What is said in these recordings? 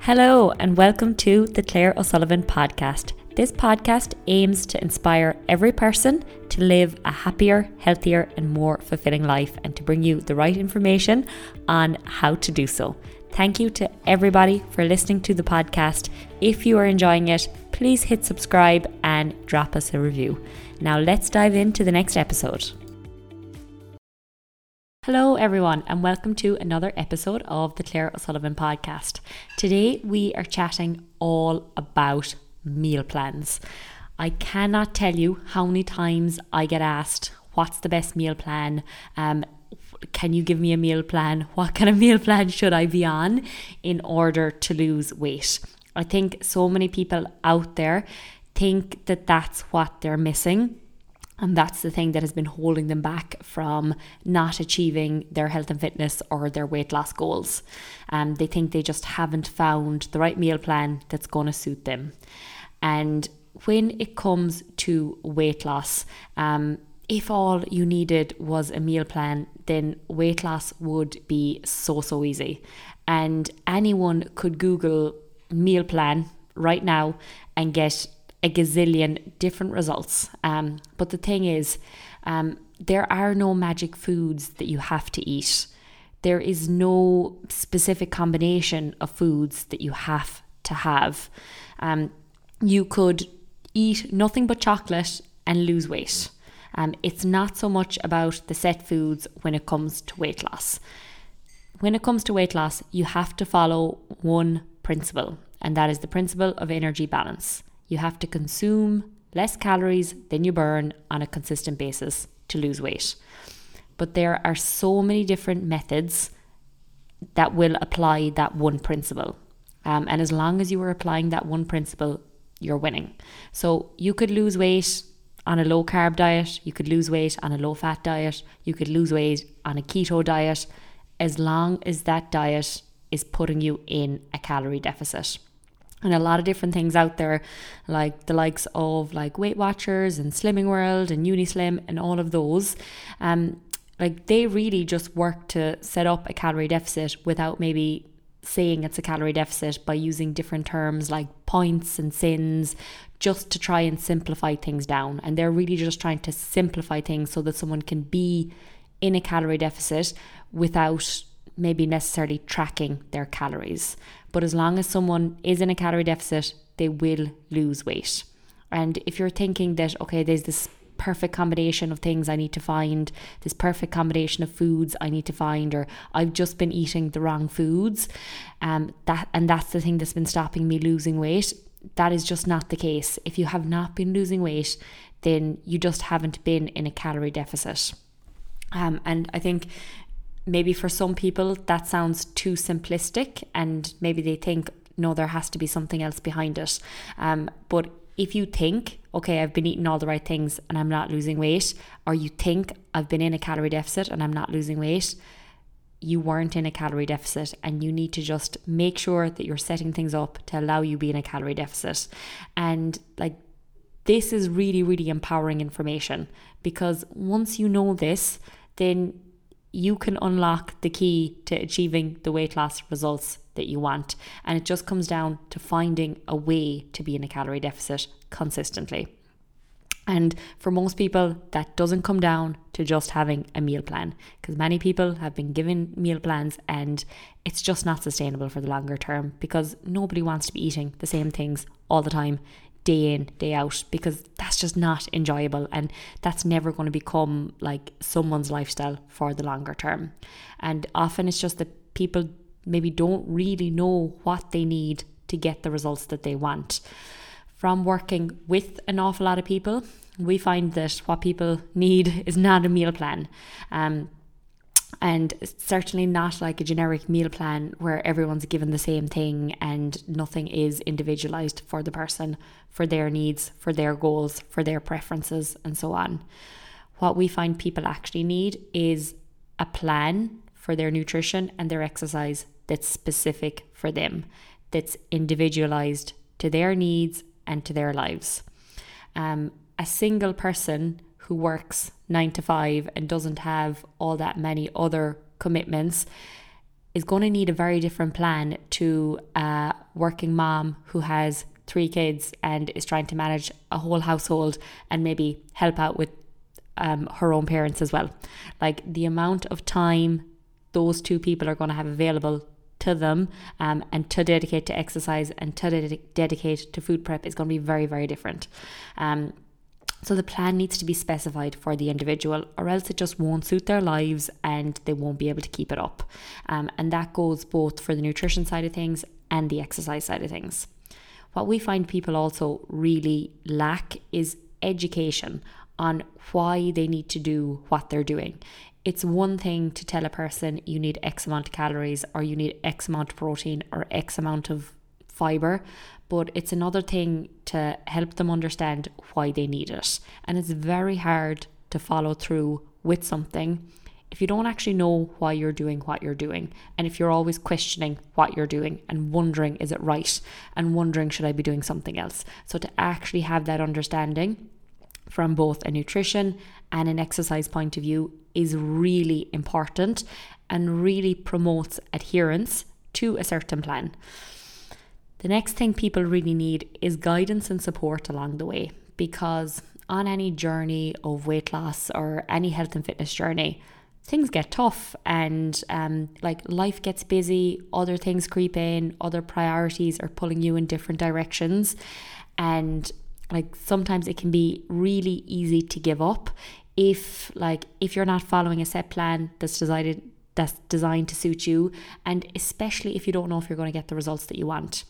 Hello, and welcome to the Claire O'Sullivan podcast. This podcast aims to inspire every person to live a happier, healthier, and more fulfilling life and to bring you the right information on how to do so. Thank you to everybody for listening to the podcast. If you are enjoying it, please hit subscribe and drop us a review. Now, let's dive into the next episode. Hello, everyone, and welcome to another episode of the Claire O'Sullivan podcast. Today, we are chatting all about meal plans. I cannot tell you how many times I get asked, What's the best meal plan? Um, can you give me a meal plan? What kind of meal plan should I be on in order to lose weight? I think so many people out there think that that's what they're missing and that's the thing that has been holding them back from not achieving their health and fitness or their weight loss goals. Um, they think they just haven't found the right meal plan that's going to suit them. And when it comes to weight loss, um, if all you needed was a meal plan, then weight loss would be so, so easy. And anyone could Google meal plan right now and get a gazillion different results. Um, but the thing is, um, there are no magic foods that you have to eat. There is no specific combination of foods that you have to have. Um, you could eat nothing but chocolate and lose weight. Um, it's not so much about the set foods when it comes to weight loss. When it comes to weight loss, you have to follow one principle, and that is the principle of energy balance you have to consume less calories than you burn on a consistent basis to lose weight. But there are so many different methods that will apply that one principle. Um, and as long as you are applying that one principle, you're winning. So you could lose weight on a low carb diet, you could lose weight on a low fat diet, you could lose weight on a keto diet, as long as that diet is putting you in a calorie deficit and a lot of different things out there, like the likes of like Weight Watchers and Slimming World and Unislim and all of those. Um, like they really just work to set up a calorie deficit without maybe saying it's a calorie deficit by using different terms like points and sins just to try and simplify things down. And they're really just trying to simplify things so that someone can be in a calorie deficit without maybe necessarily tracking their calories. But as long as someone is in a calorie deficit, they will lose weight. And if you're thinking that, okay, there's this perfect combination of things I need to find, this perfect combination of foods I need to find, or I've just been eating the wrong foods, um, that and that's the thing that's been stopping me losing weight. That is just not the case. If you have not been losing weight, then you just haven't been in a calorie deficit. Um, and I think maybe for some people that sounds too simplistic and maybe they think no there has to be something else behind it. Um, but if you think okay i've been eating all the right things and i'm not losing weight or you think i've been in a calorie deficit and i'm not losing weight you weren't in a calorie deficit and you need to just make sure that you're setting things up to allow you be in a calorie deficit. And like this is really really empowering information because once you know this then you can unlock the key to achieving the weight loss results that you want. And it just comes down to finding a way to be in a calorie deficit consistently. And for most people, that doesn't come down to just having a meal plan because many people have been given meal plans and it's just not sustainable for the longer term because nobody wants to be eating the same things all the time day in, day out, because that's just not enjoyable and that's never going to become like someone's lifestyle for the longer term. And often it's just that people maybe don't really know what they need to get the results that they want. From working with an awful lot of people, we find that what people need is not a meal plan. Um, and certainly not like a generic meal plan where everyone's given the same thing and nothing is individualized for the person, for their needs, for their goals, for their preferences, and so on. What we find people actually need is a plan for their nutrition and their exercise that's specific for them, that's individualized to their needs and to their lives. Um, a single person who works nine to five and doesn't have all that many other commitments is going to need a very different plan to a working mom who has three kids and is trying to manage a whole household and maybe help out with um, her own parents as well. Like the amount of time those two people are going to have available to them um, and to dedicate to exercise and to ded- dedicate to food prep is going to be very, very different. Um, so the plan needs to be specified for the individual, or else it just won't suit their lives and they won't be able to keep it up. Um, and that goes both for the nutrition side of things and the exercise side of things. What we find people also really lack is education on why they need to do what they're doing. It's one thing to tell a person you need X amount of calories or you need X amount of protein or X amount of fiber, but it's another thing to help them understand why they need it. And it's very hard to follow through with something if you don't actually know why you're doing what you're doing, and if you're always questioning what you're doing and wondering, is it right? And wondering, should I be doing something else? So, to actually have that understanding from both a nutrition and an exercise point of view is really important and really promotes adherence to a certain plan. The next thing people really need is guidance and support along the way because on any journey of weight loss or any health and fitness journey, things get tough and um, like life gets busy, other things creep in, other priorities are pulling you in different directions. And like sometimes it can be really easy to give up if like if you're not following a set plan that's decided that's designed to suit you and especially if you don't know if you're going to get the results that you want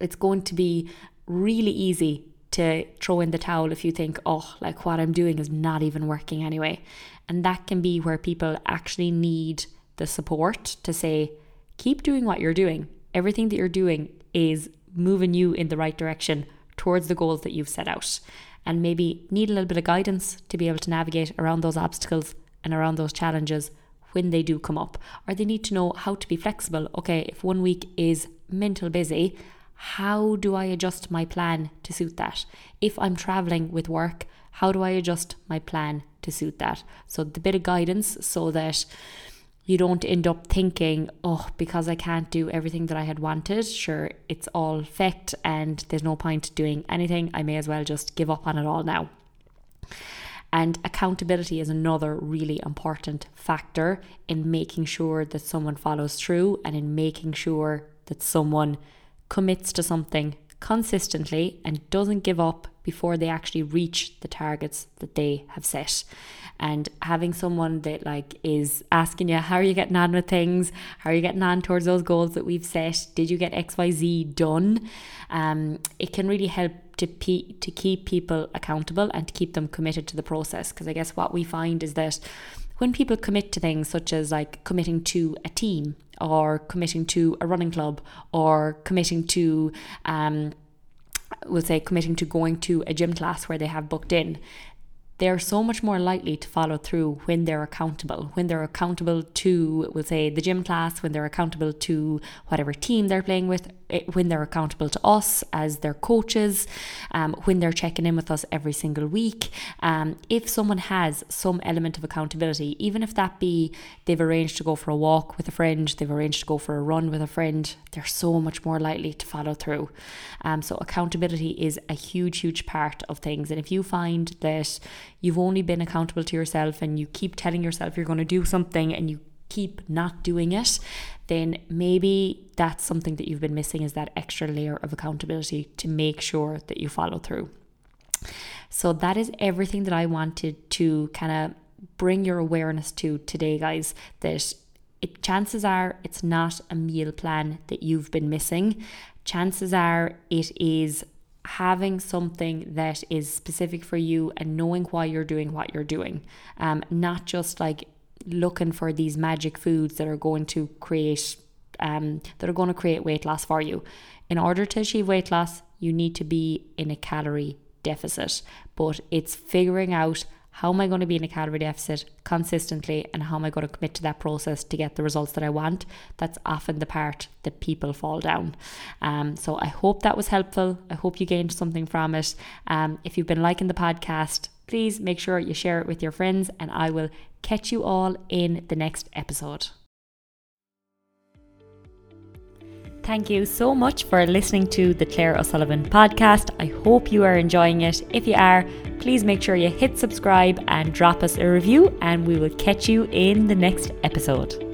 it's going to be really easy to throw in the towel if you think, oh, like what I'm doing is not even working anyway. And that can be where people actually need the support to say, keep doing what you're doing. Everything that you're doing is moving you in the right direction towards the goals that you've set out. And maybe need a little bit of guidance to be able to navigate around those obstacles and around those challenges when they do come up. Or they need to know how to be flexible. Okay, if one week is mental busy, how do I adjust my plan to suit that? If I'm traveling with work, how do I adjust my plan to suit that? So, the bit of guidance so that you don't end up thinking, oh, because I can't do everything that I had wanted, sure, it's all fecked and there's no point doing anything. I may as well just give up on it all now. And accountability is another really important factor in making sure that someone follows through and in making sure that someone commits to something consistently and doesn't give up before they actually reach the targets that they have set. And having someone that like is asking you how are you getting on with things? How are you getting on towards those goals that we've set? Did you get xyz done? Um, it can really help to, pe- to keep people accountable and to keep them committed to the process. Because i guess what we find is that when people commit to things such as like committing to a team or committing to a running club or committing to um, we'll say committing to going to a gym class where they have booked in they're so much more likely to follow through when they're accountable. When they're accountable to, we'll say, the gym class, when they're accountable to whatever team they're playing with, eh, when they're accountable to us as their coaches, um, when they're checking in with us every single week. Um, if someone has some element of accountability, even if that be they've arranged to go for a walk with a friend, they've arranged to go for a run with a friend, they're so much more likely to follow through. Um, so accountability is a huge, huge part of things. And if you find that you've only been accountable to yourself and you keep telling yourself you're going to do something and you keep not doing it, then maybe that's something that you've been missing is that extra layer of accountability to make sure that you follow through. So that is everything that I wanted to kind of bring your awareness to today, guys. That it, chances are it's not a meal plan that you've been missing. Chances are it is having something that is specific for you and knowing why you're doing what you're doing. Um, not just like looking for these magic foods that are going to create um, that are going to create weight loss for you. In order to achieve weight loss, you need to be in a calorie deficit, but it's figuring out how am I going to be in a calorie deficit consistently and how am I going to commit to that process to get the results that I want? That's often the part that people fall down. Um, so I hope that was helpful. I hope you gained something from it. Um, if you've been liking the podcast, please make sure you share it with your friends and I will catch you all in the next episode. Thank you so much for listening to the Claire O'Sullivan podcast. I hope you are enjoying it. If you are, please make sure you hit subscribe and drop us a review, and we will catch you in the next episode.